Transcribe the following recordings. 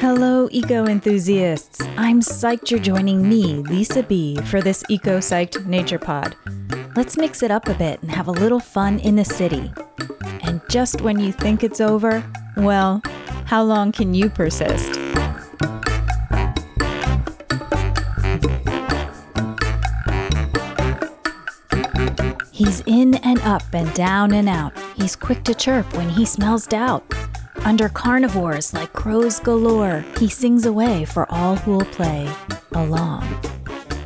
Hello, eco enthusiasts. I'm psyched you're joining me, Lisa B, for this Eco Psyched Nature Pod. Let's mix it up a bit and have a little fun in the city. And just when you think it's over, well, how long can you persist? In and up and down and out. He's quick to chirp when he smells doubt. Under carnivores like crows galore, he sings away for all who'll play along.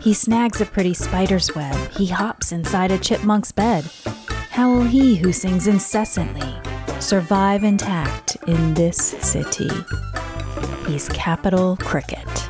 He snags a pretty spider's web, he hops inside a chipmunk's bed. How will he who sings incessantly survive intact in this city? He's Capital Cricket.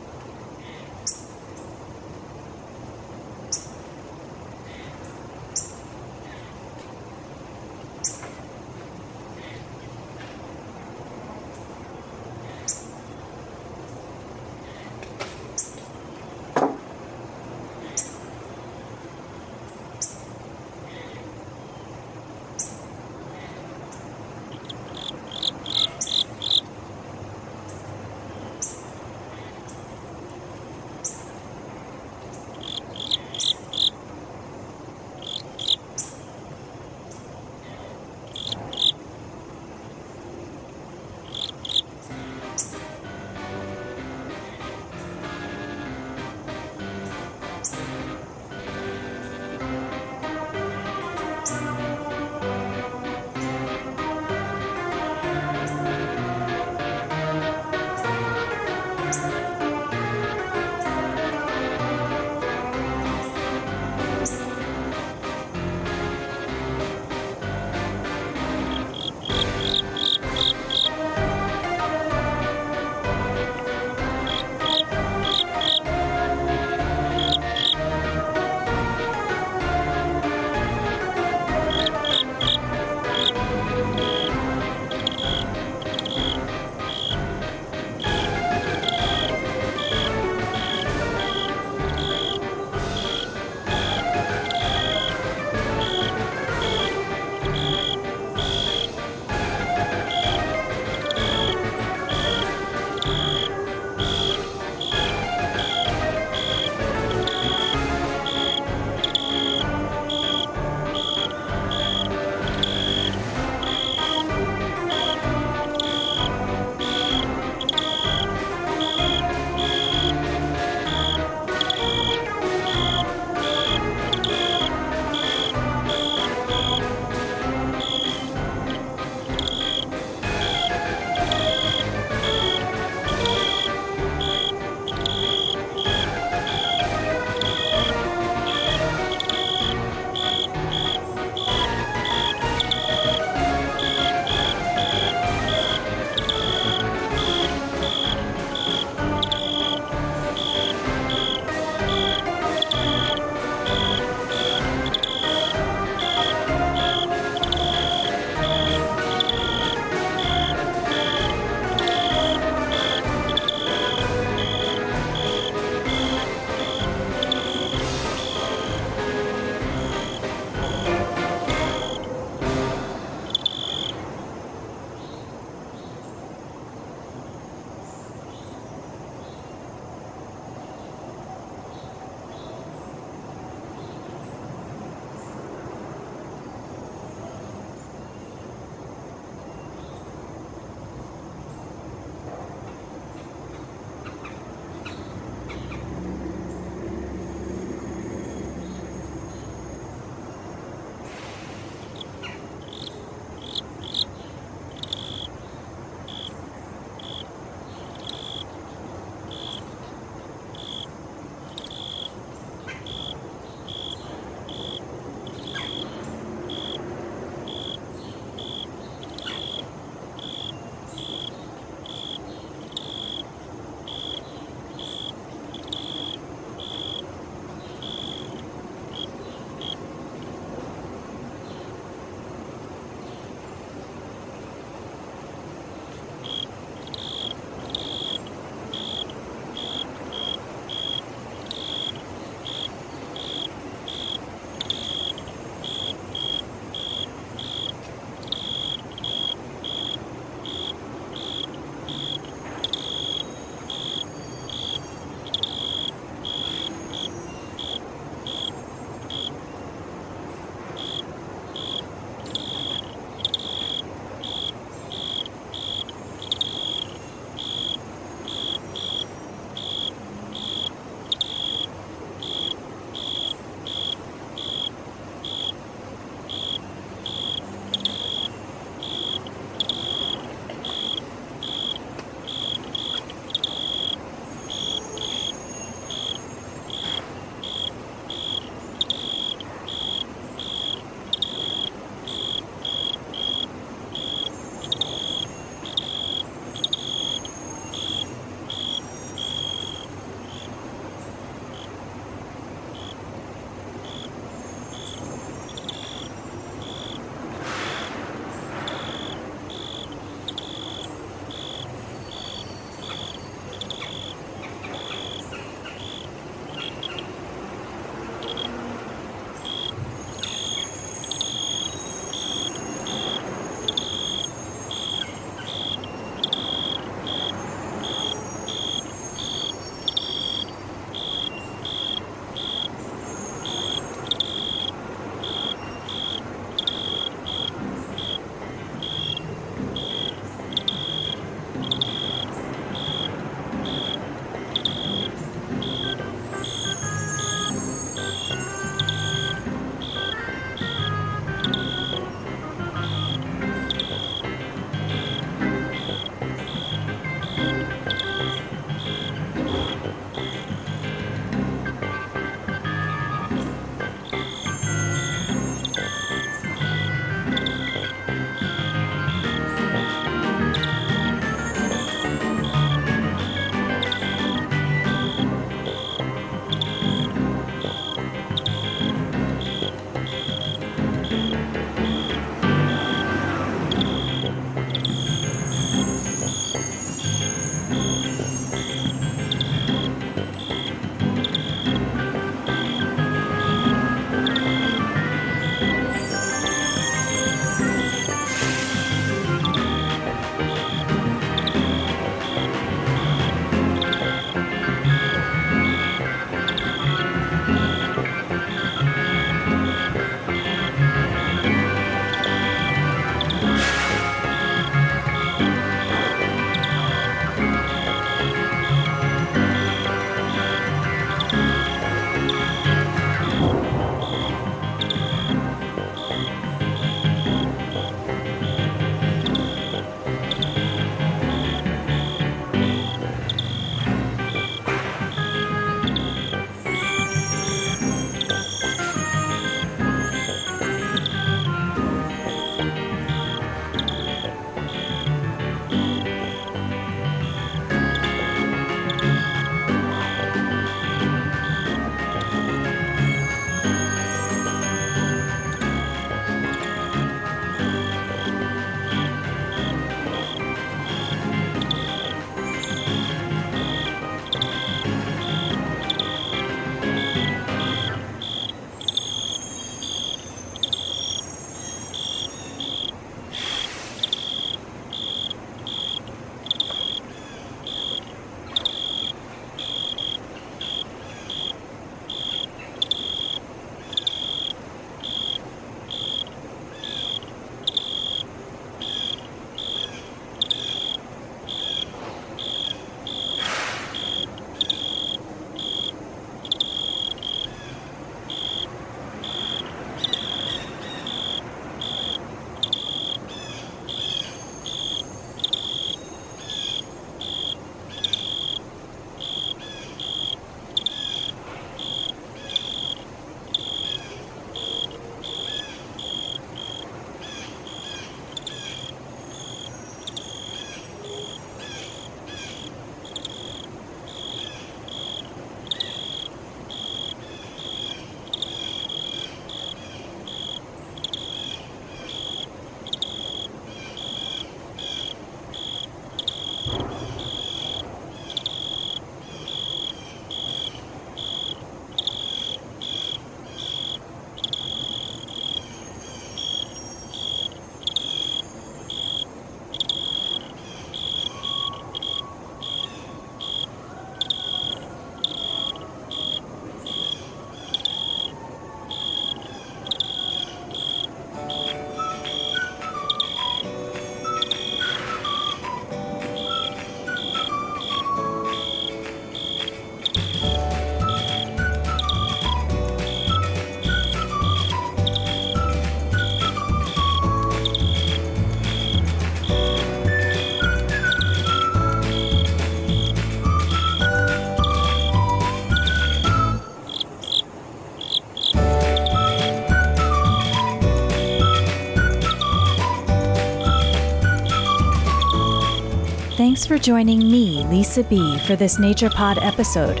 Thanks for joining me, Lisa B., for this Nature Pod episode.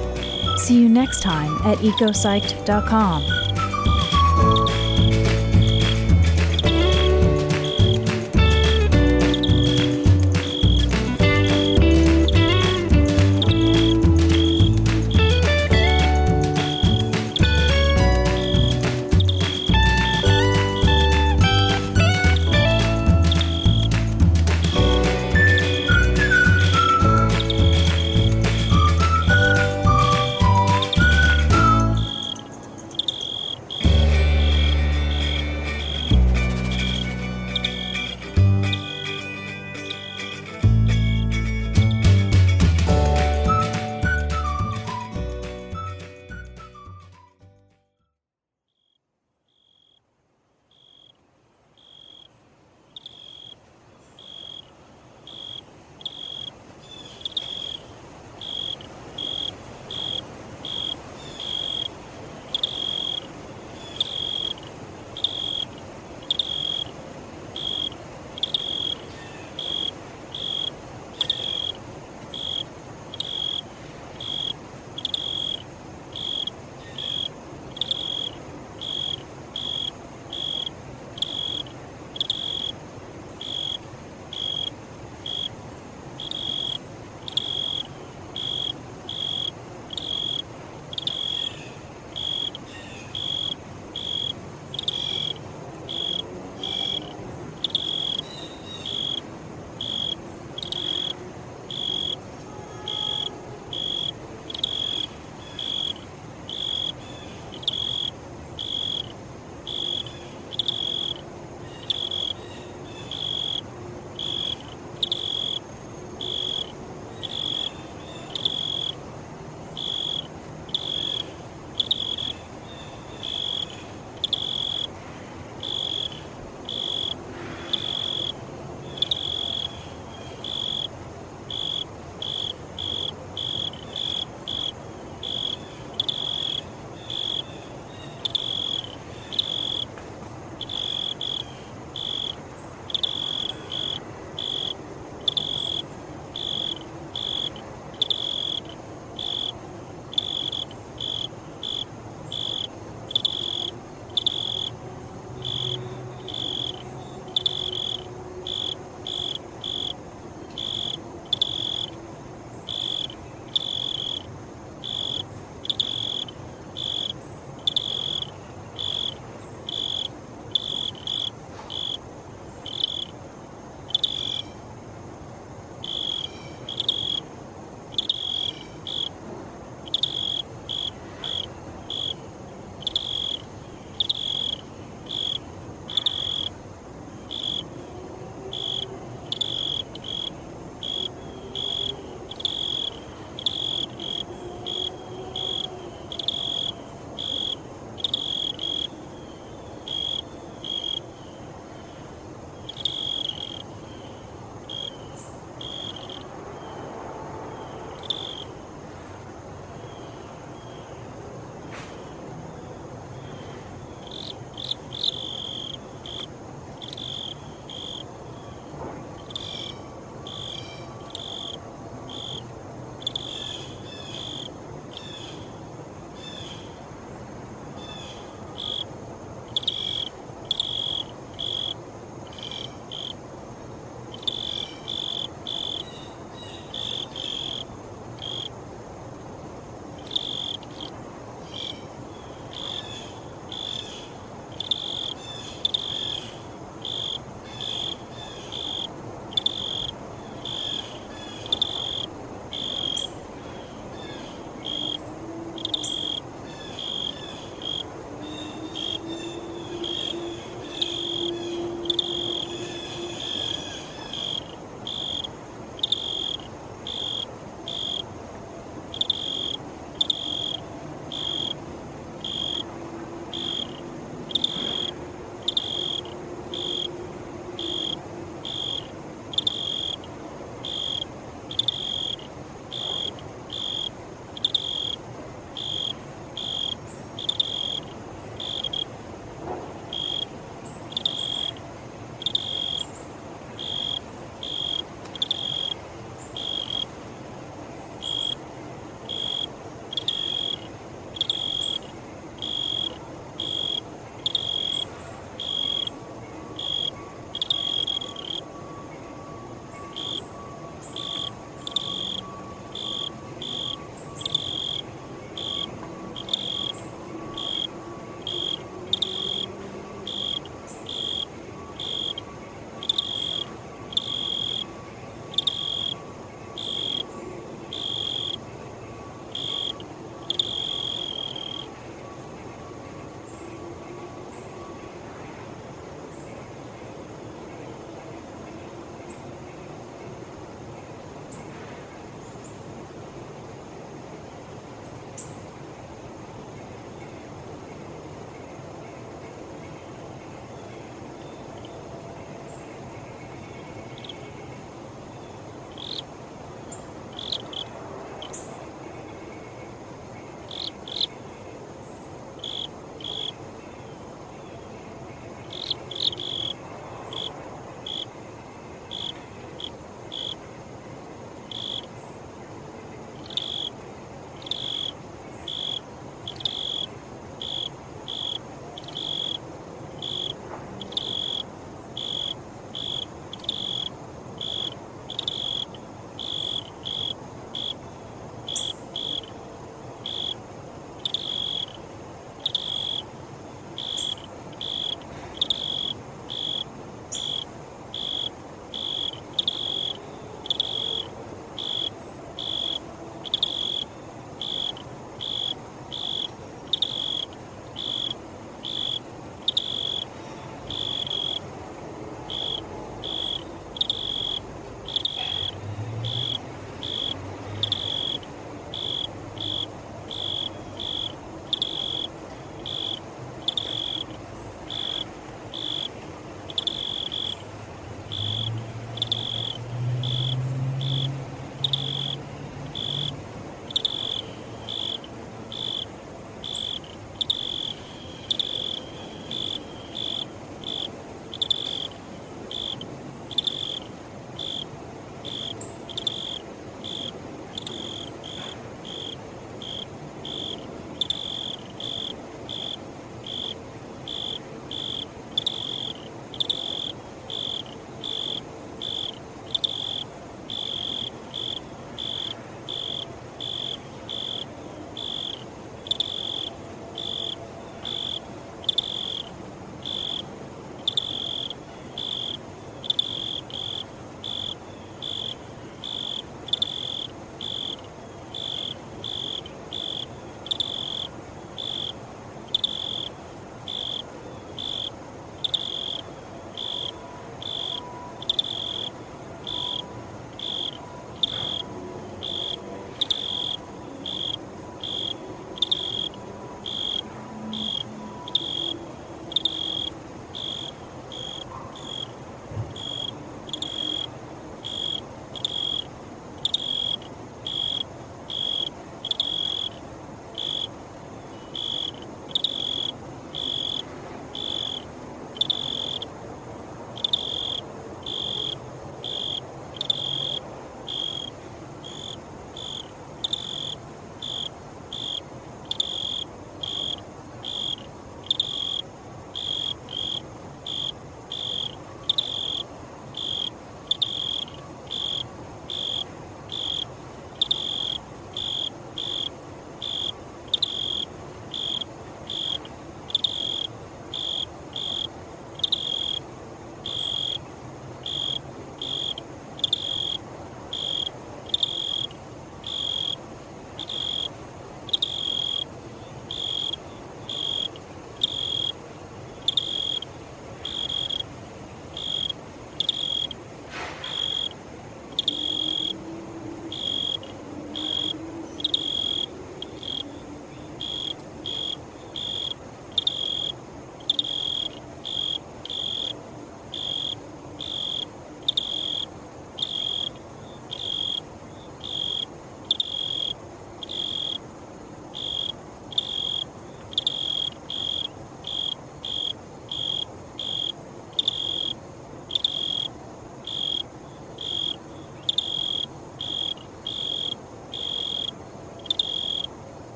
See you next time at ecopsyched.com.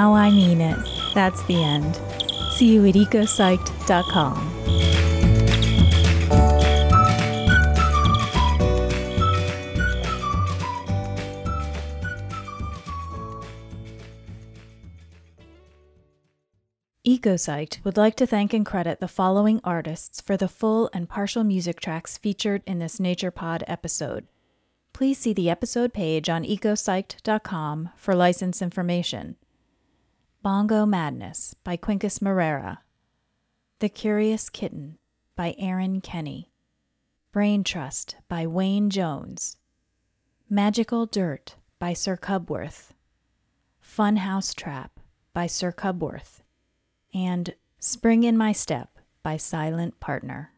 Now I mean it. That's the end. See you at ecopsyched.com. EcoPsyched would like to thank and credit the following artists for the full and partial music tracks featured in this NaturePod episode. Please see the episode page on ecopsyched.com for license information. Bongo Madness by Quincas Moreira. The Curious Kitten by Aaron Kenny. Brain Trust by Wayne Jones. Magical Dirt by Sir Cubworth. Funhouse Trap by Sir Cubworth and Spring in My Step by Silent Partner.